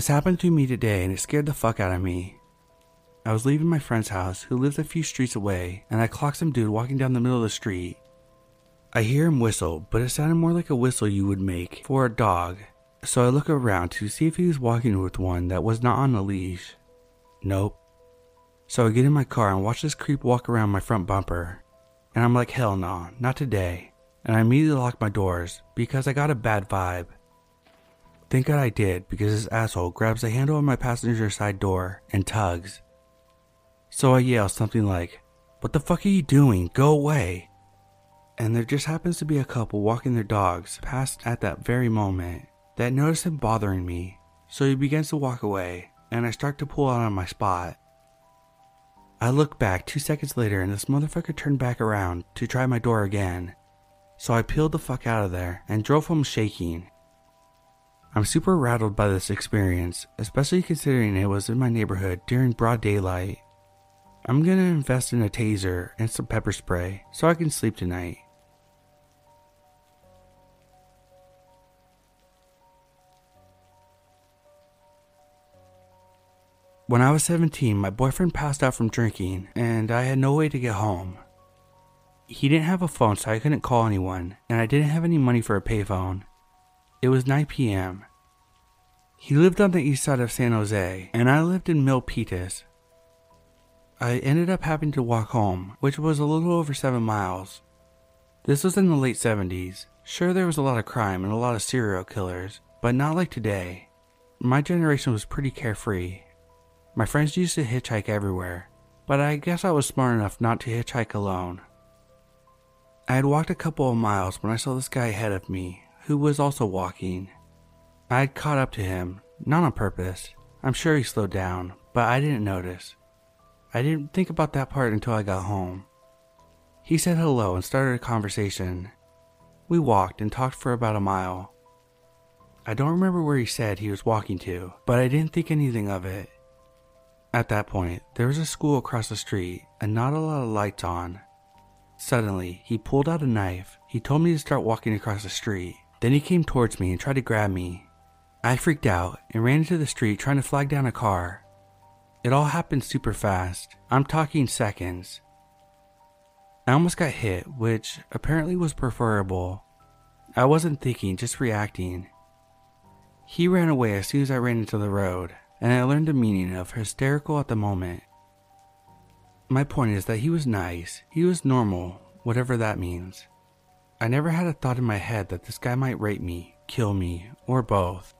This happened to me today and it scared the fuck out of me. I was leaving my friend's house, who lives a few streets away, and I clocked some dude walking down the middle of the street. I hear him whistle, but it sounded more like a whistle you would make for a dog, so I look around to see if he was walking with one that was not on a leash. Nope. So I get in my car and watch this creep walk around my front bumper, and I'm like, hell no, not today. And I immediately lock my doors because I got a bad vibe. Thank God I did because this asshole grabs the handle of my passenger side door and tugs. So I yell something like, What the fuck are you doing? Go away. And there just happens to be a couple walking their dogs past at that very moment that notice him bothering me. So he begins to walk away and I start to pull out on my spot. I look back two seconds later and this motherfucker turned back around to try my door again. So I peeled the fuck out of there and drove home shaking I'm super rattled by this experience, especially considering it was in my neighborhood during broad daylight. I'm gonna invest in a taser and some pepper spray so I can sleep tonight. When I was 17, my boyfriend passed out from drinking and I had no way to get home. He didn't have a phone, so I couldn't call anyone, and I didn't have any money for a payphone. It was 9 p.m. He lived on the east side of San Jose, and I lived in Milpitas. I ended up having to walk home, which was a little over 7 miles. This was in the late 70s. Sure, there was a lot of crime and a lot of serial killers, but not like today. My generation was pretty carefree. My friends used to hitchhike everywhere, but I guess I was smart enough not to hitchhike alone. I had walked a couple of miles when I saw this guy ahead of me who was also walking. I had caught up to him, not on purpose. I'm sure he slowed down, but I didn't notice. I didn't think about that part until I got home. He said hello and started a conversation. We walked and talked for about a mile. I don't remember where he said he was walking to, but I didn't think anything of it. At that point, there was a school across the street and not a lot of lights on. Suddenly, he pulled out a knife. He told me to start walking across the street. Then he came towards me and tried to grab me. I freaked out and ran into the street trying to flag down a car. It all happened super fast. I'm talking seconds. I almost got hit, which apparently was preferable. I wasn't thinking, just reacting. He ran away as soon as I ran into the road, and I learned the meaning of hysterical at the moment. My point is that he was nice, he was normal, whatever that means. I never had a thought in my head that this guy might rape me, kill me, or both.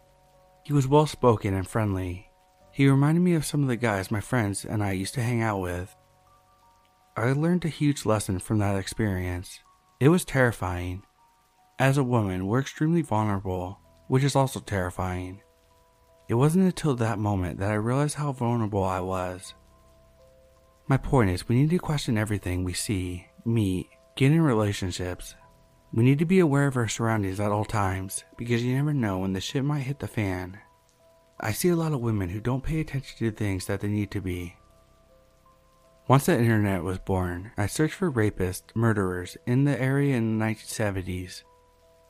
He was well spoken and friendly. He reminded me of some of the guys my friends and I used to hang out with. I learned a huge lesson from that experience. It was terrifying. As a woman, we're extremely vulnerable, which is also terrifying. It wasn't until that moment that I realized how vulnerable I was. My point is, we need to question everything we see, meet, get in relationships, we need to be aware of our surroundings at all times because you never know when the shit might hit the fan. I see a lot of women who don't pay attention to things that they need to be. Once the internet was born, I searched for rapists, murderers in the area in the 1970s.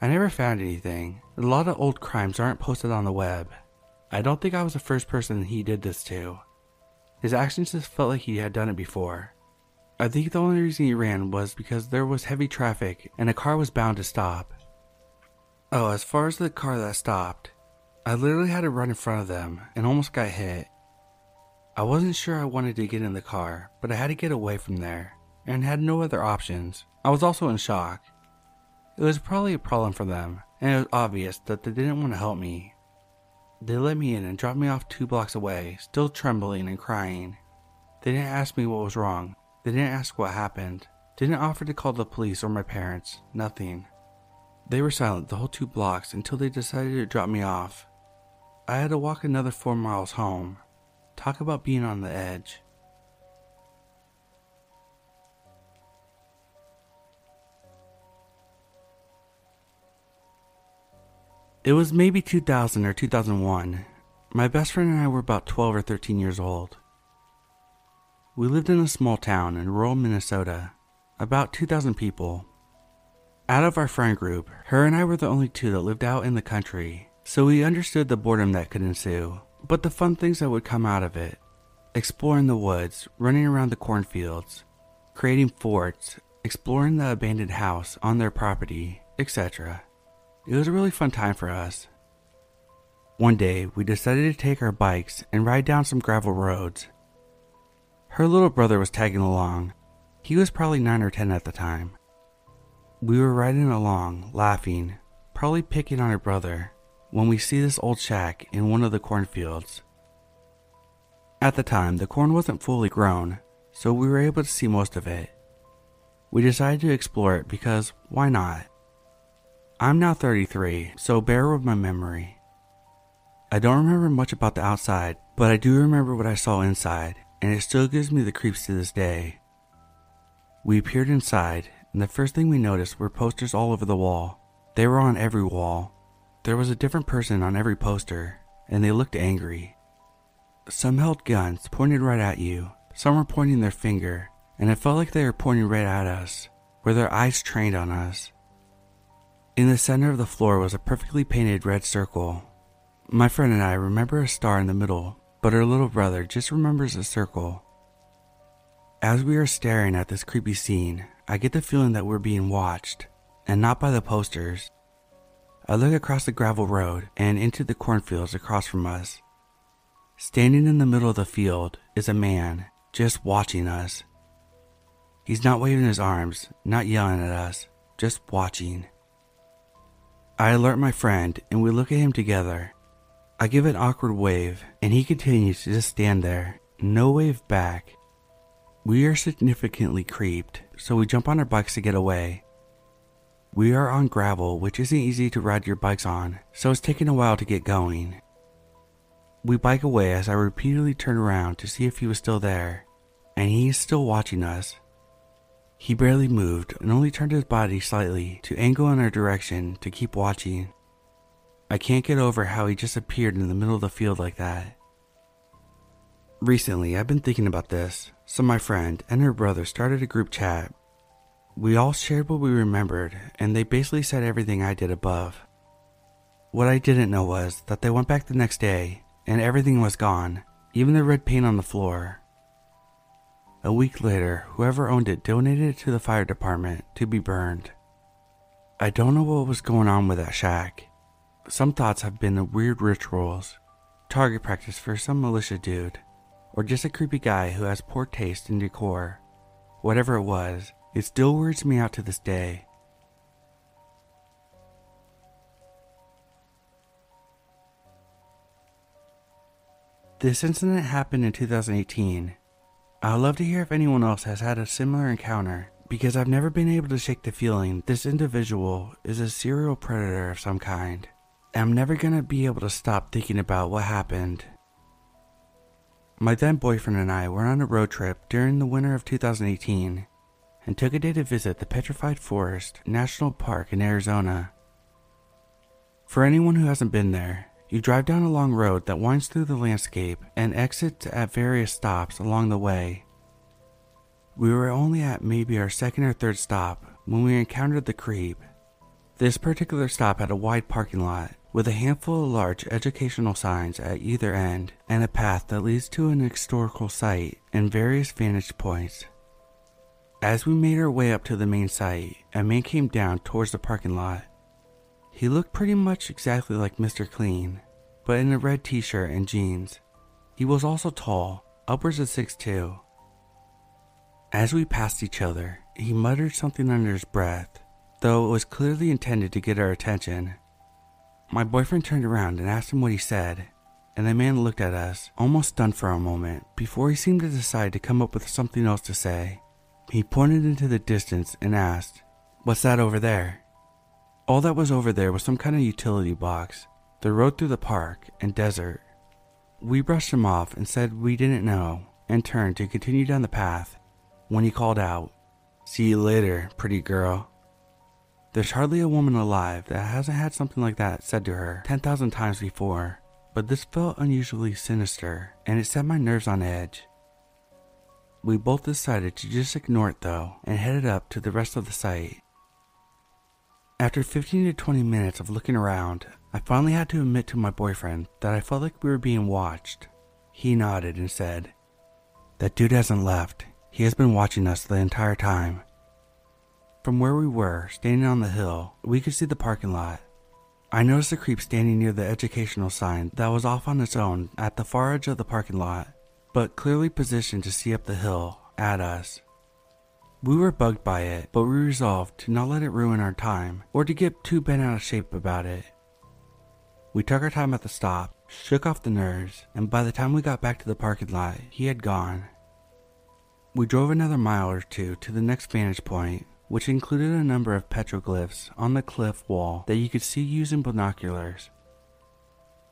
I never found anything. A lot of old crimes aren't posted on the web. I don't think I was the first person he did this to. His actions just felt like he had done it before. I think the only reason he ran was because there was heavy traffic and a car was bound to stop. Oh, as far as the car that stopped, I literally had to run in front of them and almost got hit. I wasn't sure I wanted to get in the car, but I had to get away from there and had no other options. I was also in shock. It was probably a problem for them, and it was obvious that they didn't want to help me. They let me in and dropped me off two blocks away, still trembling and crying. They didn't ask me what was wrong, they didn't ask what happened, didn't offer to call the police or my parents, nothing. They were silent the whole two blocks until they decided to drop me off. I had to walk another four miles home. Talk about being on the edge. It was maybe 2000 or 2001. My best friend and I were about 12 or 13 years old. We lived in a small town in rural Minnesota, about 2,000 people. Out of our friend group, her and I were the only two that lived out in the country, so we understood the boredom that could ensue. but the fun things that would come out of it exploring the woods, running around the cornfields, creating forts, exploring the abandoned house on their property, etc. It was a really fun time for us. One day, we decided to take our bikes and ride down some gravel roads. Her little brother was tagging along. He was probably 9 or 10 at the time. We were riding along, laughing, probably picking on her brother, when we see this old shack in one of the cornfields. At the time, the corn wasn't fully grown, so we were able to see most of it. We decided to explore it because why not? I'm now 33, so bear with my memory. I don't remember much about the outside, but I do remember what I saw inside, and it still gives me the creeps to this day. We peered inside, and the first thing we noticed were posters all over the wall. They were on every wall. There was a different person on every poster, and they looked angry. Some held guns pointed right at you, some were pointing their finger, and it felt like they were pointing right at us, with their eyes trained on us. In the center of the floor was a perfectly painted red circle. My friend and I remember a star in the middle, but her little brother just remembers a circle. As we are staring at this creepy scene, I get the feeling that we're being watched, and not by the posters. I look across the gravel road and into the cornfields across from us. Standing in the middle of the field is a man just watching us. He's not waving his arms, not yelling at us, just watching. I alert my friend and we look at him together. I give an awkward wave and he continues to just stand there, no wave back. We are significantly creeped, so we jump on our bikes to get away. We are on gravel, which isn't easy to ride your bikes on, so it's taking a while to get going. We bike away as I repeatedly turn around to see if he was still there, and he is still watching us. He barely moved and only turned his body slightly to angle in our direction to keep watching. I can't get over how he just appeared in the middle of the field like that. Recently, I've been thinking about this, so my friend and her brother started a group chat. We all shared what we remembered, and they basically said everything I did above. What I didn't know was that they went back the next day and everything was gone, even the red paint on the floor. A week later, whoever owned it donated it to the fire department to be burned. I don't know what was going on with that shack. Some thoughts have been the weird rituals, target practice for some militia dude, or just a creepy guy who has poor taste in decor. Whatever it was, it still weirds me out to this day. This incident happened in 2018. I'd love to hear if anyone else has had a similar encounter because I've never been able to shake the feeling this individual is a serial predator of some kind. I'm never gonna be able to stop thinking about what happened. My then boyfriend and I were on a road trip during the winter of 2018 and took a day to visit the Petrified Forest National Park in Arizona. For anyone who hasn't been there, you drive down a long road that winds through the landscape and exits at various stops along the way. We were only at maybe our second or third stop when we encountered the creep. This particular stop had a wide parking lot with a handful of large educational signs at either end and a path that leads to an historical site and various vantage points. As we made our way up to the main site, a man came down towards the parking lot he looked pretty much exactly like Mr. Clean, but in a red t shirt and jeans. He was also tall, upwards of 6'2. As we passed each other, he muttered something under his breath, though it was clearly intended to get our attention. My boyfriend turned around and asked him what he said, and the man looked at us, almost stunned for a moment, before he seemed to decide to come up with something else to say. He pointed into the distance and asked, What's that over there? All that was over there was some kind of utility box, the road through the park and desert. We brushed him off and said we didn't know and turned to continue down the path when he called out, See you later, pretty girl. There's hardly a woman alive that hasn't had something like that said to her 10,000 times before, but this felt unusually sinister and it set my nerves on edge. We both decided to just ignore it though and headed up to the rest of the site. After 15 to 20 minutes of looking around, I finally had to admit to my boyfriend that I felt like we were being watched. He nodded and said, That dude hasn't left. He has been watching us the entire time. From where we were, standing on the hill, we could see the parking lot. I noticed a creep standing near the educational sign that was off on its own at the far edge of the parking lot, but clearly positioned to see up the hill at us. We were bugged by it, but we resolved to not let it ruin our time or to get too bent out of shape about it. We took our time at the stop, shook off the nerves, and by the time we got back to the parking lot, he had gone. We drove another mile or two to the next vantage point, which included a number of petroglyphs on the cliff wall that you could see using binoculars.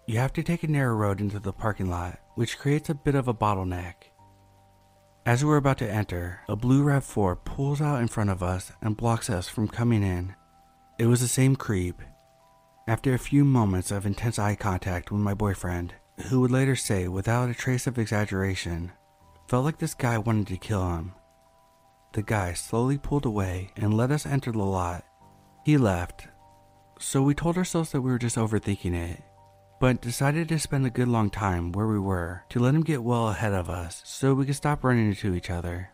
You have to take a narrow road into the parking lot, which creates a bit of a bottleneck. As we were about to enter, a blue RAV4 pulls out in front of us and blocks us from coming in. It was the same creep. After a few moments of intense eye contact with my boyfriend, who would later say, without a trace of exaggeration, felt like this guy wanted to kill him. The guy slowly pulled away and let us enter the lot. He left, so we told ourselves that we were just overthinking it, but decided to spend a good long time where we were to let him get well ahead of us so we could stop running into each other.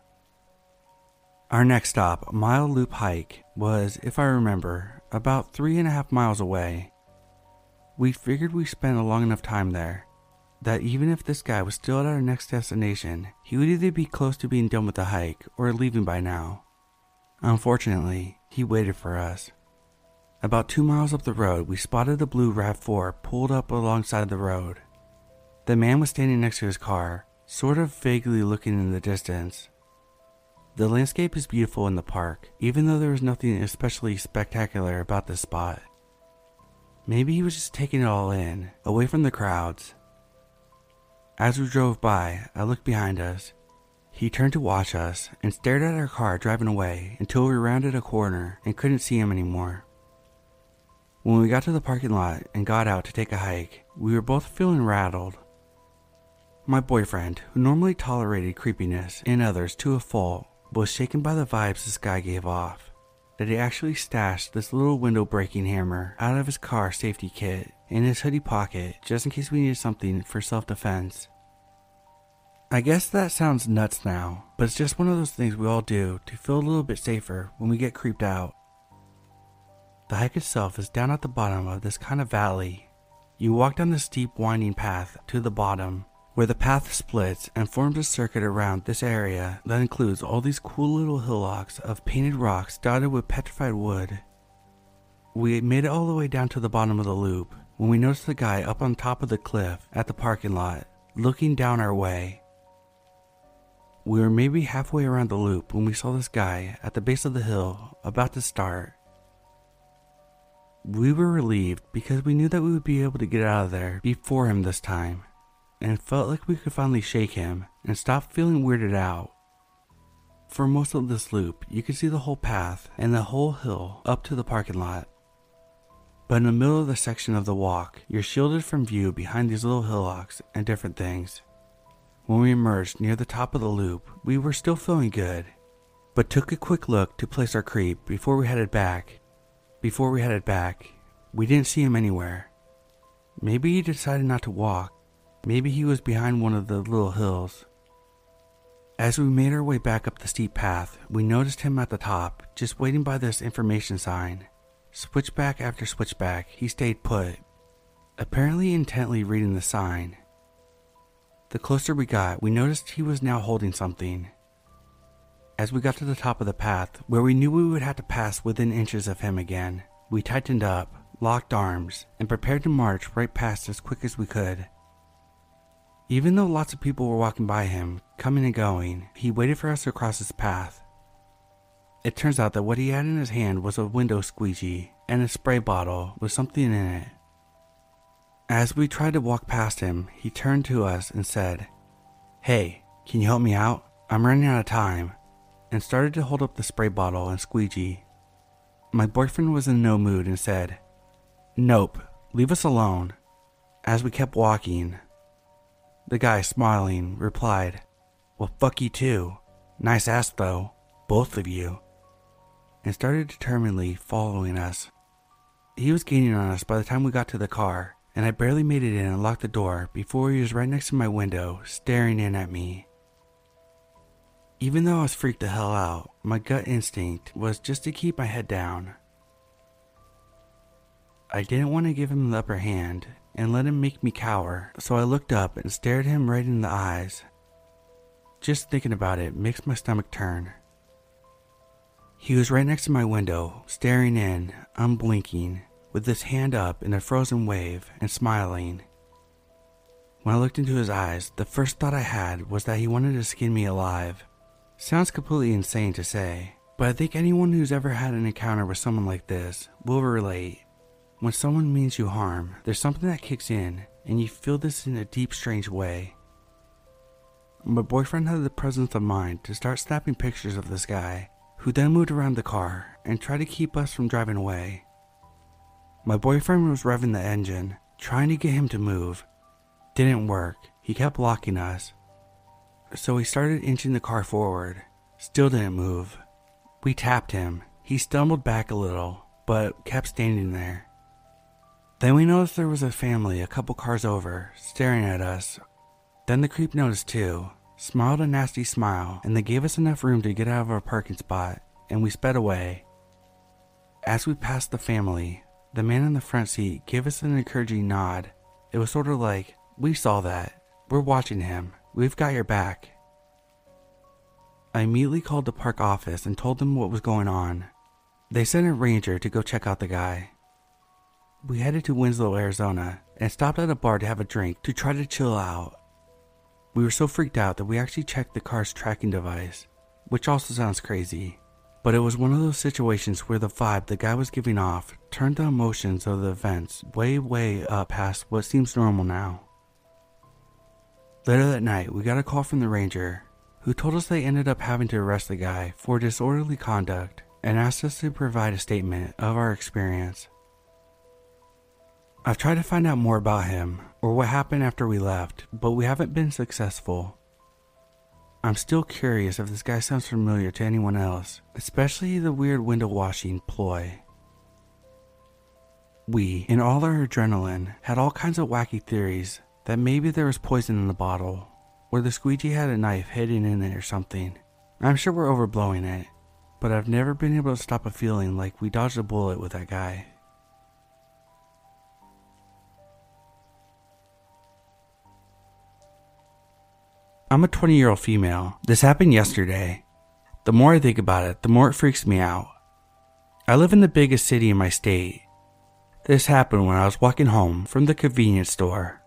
Our next stop, Mile Loop Hike, was, if I remember, about three and a half miles away. We figured we spent a long enough time there that even if this guy was still at our next destination, he would either be close to being done with the hike or leaving by now. Unfortunately, he waited for us. About two miles up the road, we spotted the blue RAV4 pulled up alongside the road. The man was standing next to his car, sort of vaguely looking in the distance. The landscape is beautiful in the park, even though there was nothing especially spectacular about this spot. Maybe he was just taking it all in, away from the crowds, as we drove by, I looked behind us. He turned to watch us and stared at our car driving away until we rounded a corner and couldn't see him anymore. When we got to the parking lot and got out to take a hike, we were both feeling rattled. My boyfriend, who normally tolerated creepiness in others to a fault, was shaken by the vibes this guy gave off. That he actually stashed this little window breaking hammer out of his car safety kit in his hoodie pocket just in case we needed something for self defense. I guess that sounds nuts now, but it's just one of those things we all do to feel a little bit safer when we get creeped out. The hike itself is down at the bottom of this kind of valley. You walk down the steep winding path to the bottom, where the path splits and forms a circuit around this area that includes all these cool little hillocks of painted rocks dotted with petrified wood. We made it all the way down to the bottom of the loop, when we noticed the guy up on top of the cliff at the parking lot, looking down our way. We were maybe halfway around the loop when we saw this guy at the base of the hill about to start. We were relieved because we knew that we would be able to get out of there before him this time, and felt like we could finally shake him and stop feeling weirded out. For most of this loop, you could see the whole path and the whole hill up to the parking lot. But in the middle of the section of the walk, you're shielded from view behind these little hillocks and different things. When we emerged near the top of the loop, we were still feeling good, but took a quick look to place our creep before we headed back. Before we headed back, we didn't see him anywhere. Maybe he decided not to walk. Maybe he was behind one of the little hills. As we made our way back up the steep path, we noticed him at the top, just waiting by this information sign. Switchback after switchback, he stayed put, apparently intently reading the sign. The closer we got, we noticed he was now holding something. As we got to the top of the path, where we knew we would have to pass within inches of him again, we tightened up, locked arms, and prepared to march right past as quick as we could. Even though lots of people were walking by him, coming and going, he waited for us to cross his path. It turns out that what he had in his hand was a window squeegee and a spray bottle with something in it. As we tried to walk past him, he turned to us and said, Hey, can you help me out? I'm running out of time, and started to hold up the spray bottle and squeegee. My boyfriend was in no mood and said, Nope, leave us alone. As we kept walking, the guy, smiling, replied, Well, fuck you too. Nice ass though, both of you and started determinedly following us. He was gaining on us by the time we got to the car, and I barely made it in and locked the door before he was right next to my window, staring in at me. Even though I was freaked the hell out, my gut instinct was just to keep my head down. I didn't want to give him the upper hand and let him make me cower, so I looked up and stared him right in the eyes. Just thinking about it makes my stomach turn. He was right next to my window, staring in, unblinking, with his hand up in a frozen wave and smiling. When I looked into his eyes, the first thought I had was that he wanted to skin me alive. Sounds completely insane to say, but I think anyone who's ever had an encounter with someone like this will relate. When someone means you harm, there's something that kicks in, and you feel this in a deep, strange way. My boyfriend had the presence of mind to start snapping pictures of this guy, who then moved around the car and tried to keep us from driving away. My boyfriend was revving the engine, trying to get him to move. Didn't work, he kept blocking us. So we started inching the car forward. Still didn't move. We tapped him. He stumbled back a little, but kept standing there. Then we noticed there was a family a couple cars over, staring at us. Then the creep noticed too, smiled a nasty smile, and they gave us enough room to get out of our parking spot, and we sped away. As we passed the family, the man in the front seat gave us an encouraging nod. It was sort of like, We saw that. We're watching him. We've got your back. I immediately called the park office and told them what was going on. They sent a ranger to go check out the guy. We headed to Winslow, Arizona, and stopped at a bar to have a drink to try to chill out. We were so freaked out that we actually checked the car's tracking device, which also sounds crazy. But it was one of those situations where the vibe the guy was giving off turned the emotions of the events way, way up past what seems normal now. Later that night, we got a call from the ranger, who told us they ended up having to arrest the guy for disorderly conduct and asked us to provide a statement of our experience. I've tried to find out more about him or what happened after we left, but we haven't been successful. I'm still curious if this guy sounds familiar to anyone else, especially the weird window washing ploy. We, in all our adrenaline, had all kinds of wacky theories that maybe there was poison in the bottle, or the squeegee had a knife hidden in it or something. I'm sure we're overblowing it, but I've never been able to stop a feeling like we dodged a bullet with that guy. I'm a 20 year old female. This happened yesterday. The more I think about it, the more it freaks me out. I live in the biggest city in my state. This happened when I was walking home from the convenience store.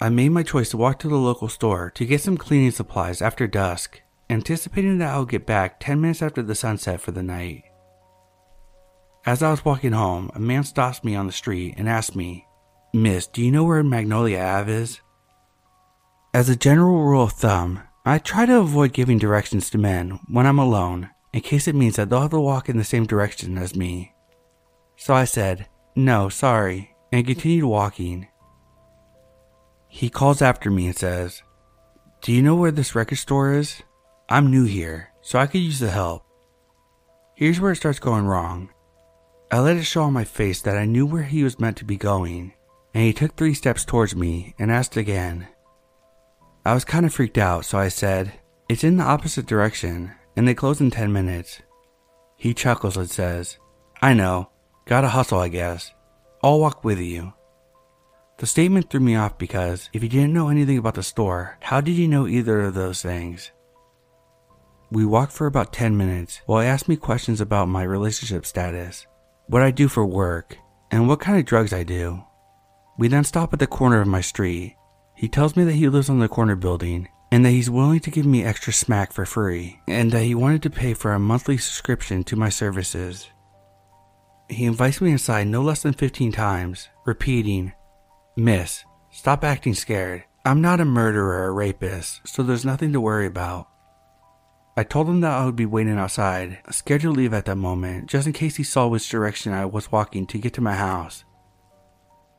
I made my choice to walk to the local store to get some cleaning supplies after dusk, anticipating that I would get back 10 minutes after the sunset for the night. As I was walking home, a man stops me on the street and asks me, Miss, do you know where Magnolia Ave is? As a general rule of thumb, I try to avoid giving directions to men when I'm alone in case it means that they'll have to walk in the same direction as me. So I said, No, sorry, and continued walking. He calls after me and says, Do you know where this record store is? I'm new here, so I could use the help. Here's where it starts going wrong. I let it show on my face that I knew where he was meant to be going, and he took three steps towards me and asked again, I was kind of freaked out, so I said, It's in the opposite direction, and they close in 10 minutes. He chuckles and says, I know, gotta hustle, I guess. I'll walk with you. The statement threw me off because if he didn't know anything about the store, how did he know either of those things? We walked for about 10 minutes while he asked me questions about my relationship status, what I do for work, and what kind of drugs I do. We then stop at the corner of my street he tells me that he lives on the corner building and that he's willing to give me extra smack for free and that he wanted to pay for a monthly subscription to my services. He invites me inside no less than 15 times, repeating, Miss, stop acting scared. I'm not a murderer or rapist, so there's nothing to worry about. I told him that I would be waiting outside, scared to leave at that moment, just in case he saw which direction I was walking to get to my house.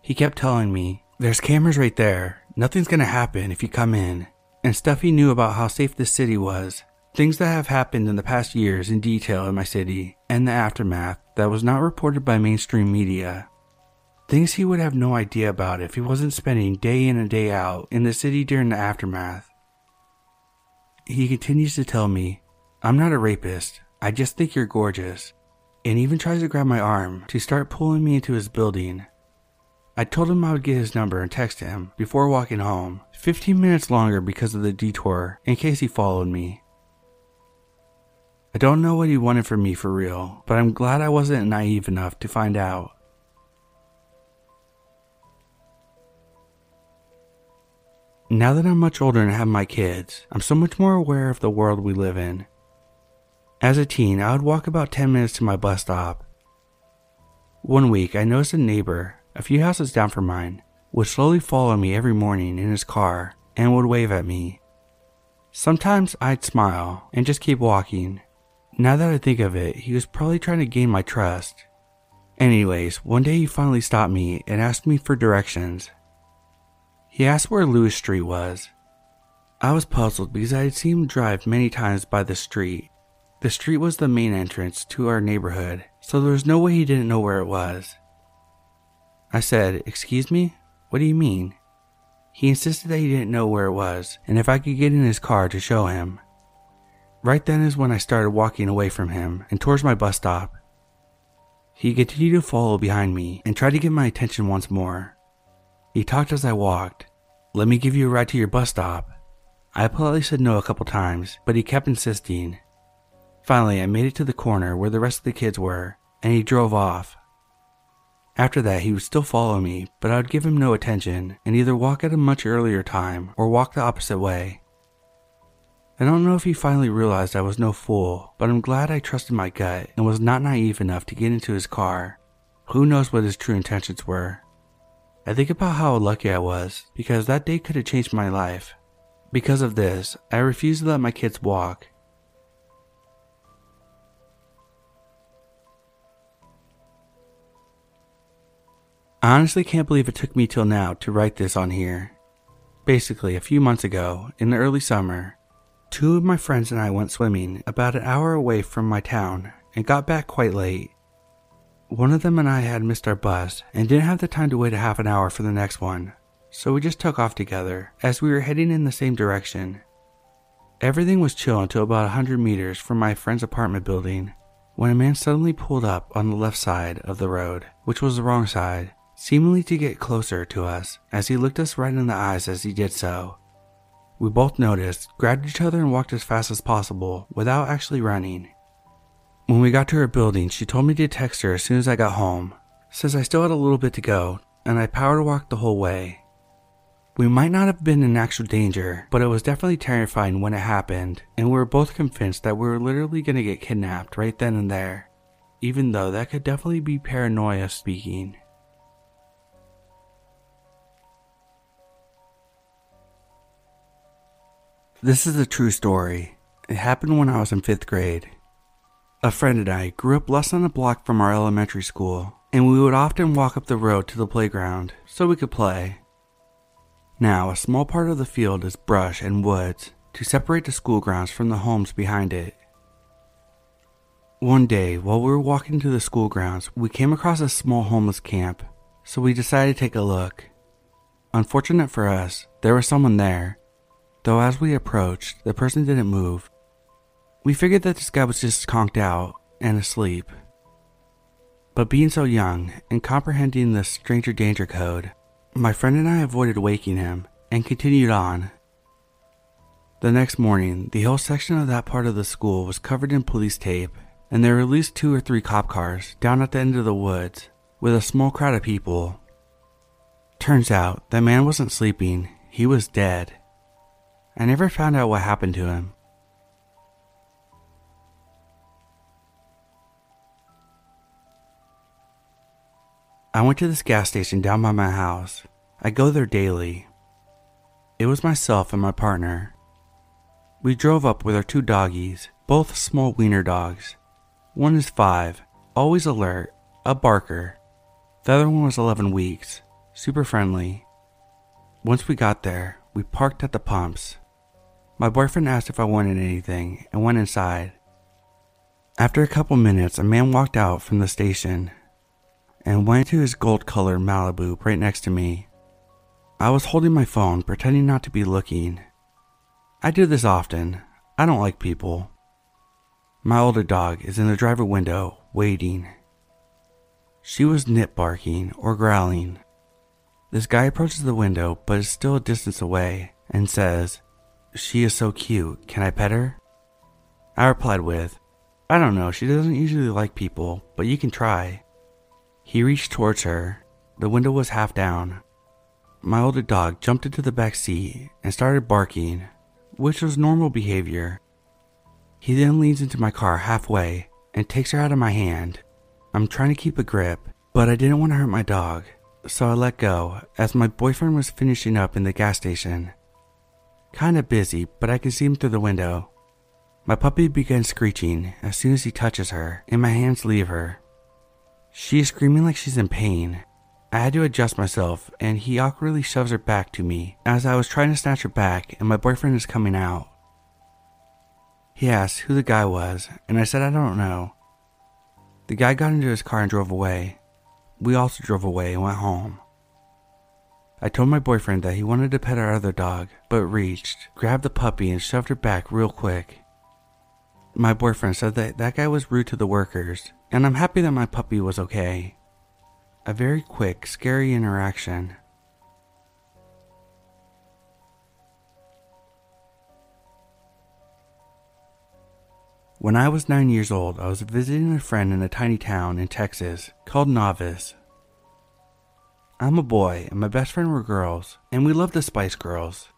He kept telling me, There's cameras right there. Nothing's gonna happen if you come in. And stuff he knew about how safe this city was. Things that have happened in the past years in detail in my city and the aftermath that was not reported by mainstream media. Things he would have no idea about if he wasn't spending day in and day out in the city during the aftermath. He continues to tell me, I'm not a rapist, I just think you're gorgeous, and even tries to grab my arm to start pulling me into his building. I told him I would get his number and text him before walking home, 15 minutes longer because of the detour in case he followed me. I don't know what he wanted from me for real, but I'm glad I wasn't naive enough to find out. Now that I'm much older and have my kids, I'm so much more aware of the world we live in. As a teen, I would walk about 10 minutes to my bus stop. One week, I noticed a neighbor, a few houses down from mine, would slowly follow me every morning in his car and would wave at me. Sometimes I'd smile and just keep walking. Now that I think of it, he was probably trying to gain my trust. Anyways, one day he finally stopped me and asked me for directions. He asked where Lewis Street was. I was puzzled because I had seen him drive many times by the street. The street was the main entrance to our neighborhood, so there was no way he didn't know where it was. I said, Excuse me? What do you mean? He insisted that he didn't know where it was and if I could get in his car to show him. Right then is when I started walking away from him and towards my bus stop. He continued to follow behind me and tried to get my attention once more. He talked as I walked. Let me give you a ride to your bus stop. I politely said no a couple times, but he kept insisting. Finally, I made it to the corner where the rest of the kids were, and he drove off. After that, he would still follow me, but I would give him no attention and either walk at a much earlier time or walk the opposite way. I don't know if he finally realized I was no fool, but I'm glad I trusted my gut and was not naive enough to get into his car. Who knows what his true intentions were? I think about how lucky I was because that day could have changed my life. Because of this, I refuse to let my kids walk. I honestly can't believe it took me till now to write this on here. Basically, a few months ago, in the early summer, two of my friends and I went swimming about an hour away from my town and got back quite late. One of them and I had missed our bus and didn't have the time to wait a half an hour for the next one, so we just took off together as we were heading in the same direction. Everything was chill until about a 100 meters from my friend's apartment building when a man suddenly pulled up on the left side of the road, which was the wrong side, seemingly to get closer to us as he looked us right in the eyes as he did so. We both noticed, grabbed each other, and walked as fast as possible without actually running. When we got to her building, she told me to text her as soon as I got home. Says I still had a little bit to go, and I power walked the whole way. We might not have been in actual danger, but it was definitely terrifying when it happened, and we were both convinced that we were literally going to get kidnapped right then and there, even though that could definitely be paranoia speaking. This is a true story. It happened when I was in fifth grade. A friend and I grew up less than a block from our elementary school, and we would often walk up the road to the playground so we could play. Now, a small part of the field is brush and woods to separate the school grounds from the homes behind it. One day, while we were walking to the school grounds, we came across a small homeless camp, so we decided to take a look. Unfortunate for us, there was someone there, though as we approached, the person didn't move we figured that this guy was just conked out and asleep. But being so young and comprehending the stranger danger code, my friend and I avoided waking him and continued on. The next morning, the whole section of that part of the school was covered in police tape, and there were at least two or three cop cars down at the end of the woods with a small crowd of people. Turns out that man wasn't sleeping, he was dead. I never found out what happened to him, I went to this gas station down by my house. I go there daily. It was myself and my partner. We drove up with our two doggies, both small wiener dogs. One is five, always alert, a barker. The other one was 11 weeks, super friendly. Once we got there, we parked at the pumps. My boyfriend asked if I wanted anything and went inside. After a couple minutes, a man walked out from the station and went to his gold colored Malibu right next to me. I was holding my phone, pretending not to be looking. I do this often. I don't like people. My older dog is in the driver window, waiting. She was nip barking or growling. This guy approaches the window but is still a distance away and says, She is so cute, can I pet her? I replied with, I don't know, she doesn't usually like people, but you can try. He reached towards her. The window was half down. My older dog jumped into the back seat and started barking, which was normal behavior. He then leans into my car halfway and takes her out of my hand. I'm trying to keep a grip, but I didn't want to hurt my dog, so I let go as my boyfriend was finishing up in the gas station. Kinda busy, but I can see him through the window. My puppy begins screeching as soon as he touches her, and my hands leave her. She is screaming like she's in pain. I had to adjust myself, and he awkwardly shoves her back to me as I was trying to snatch her back, and my boyfriend is coming out. He asked who the guy was, and I said I don't know. The guy got into his car and drove away. We also drove away and went home. I told my boyfriend that he wanted to pet our other dog, but reached, grabbed the puppy, and shoved her back real quick. My boyfriend said that that guy was rude to the workers, and I'm happy that my puppy was okay. A very quick, scary interaction. When I was nine years old, I was visiting a friend in a tiny town in Texas called Novice. I'm a boy, and my best friend were girls, and we loved the Spice Girls.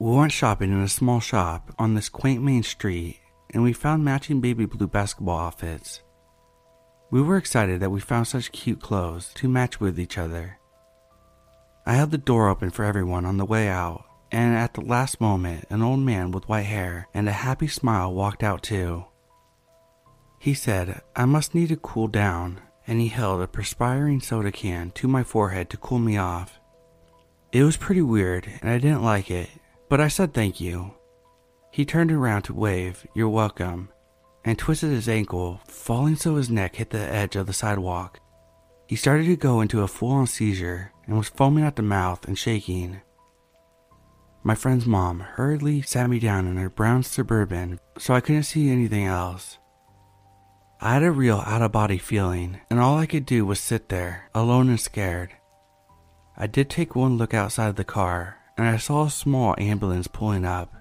We went shopping in a small shop on this quaint main street, and we found matching baby blue basketball outfits. We were excited that we found such cute clothes to match with each other. I held the door open for everyone on the way out, and at the last moment, an old man with white hair and a happy smile walked out too. He said, I must need to cool down, and he held a perspiring soda can to my forehead to cool me off. It was pretty weird, and I didn't like it, but I said thank you. He turned around to wave, You're welcome, and twisted his ankle, falling so his neck hit the edge of the sidewalk. He started to go into a full on seizure and was foaming at the mouth and shaking. My friend's mom hurriedly sat me down in her brown suburban so I couldn't see anything else. I had a real out of body feeling, and all I could do was sit there, alone and scared. I did take one look outside the car, and I saw a small ambulance pulling up.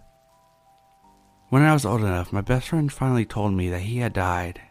When I was old enough, my best friend finally told me that he had died,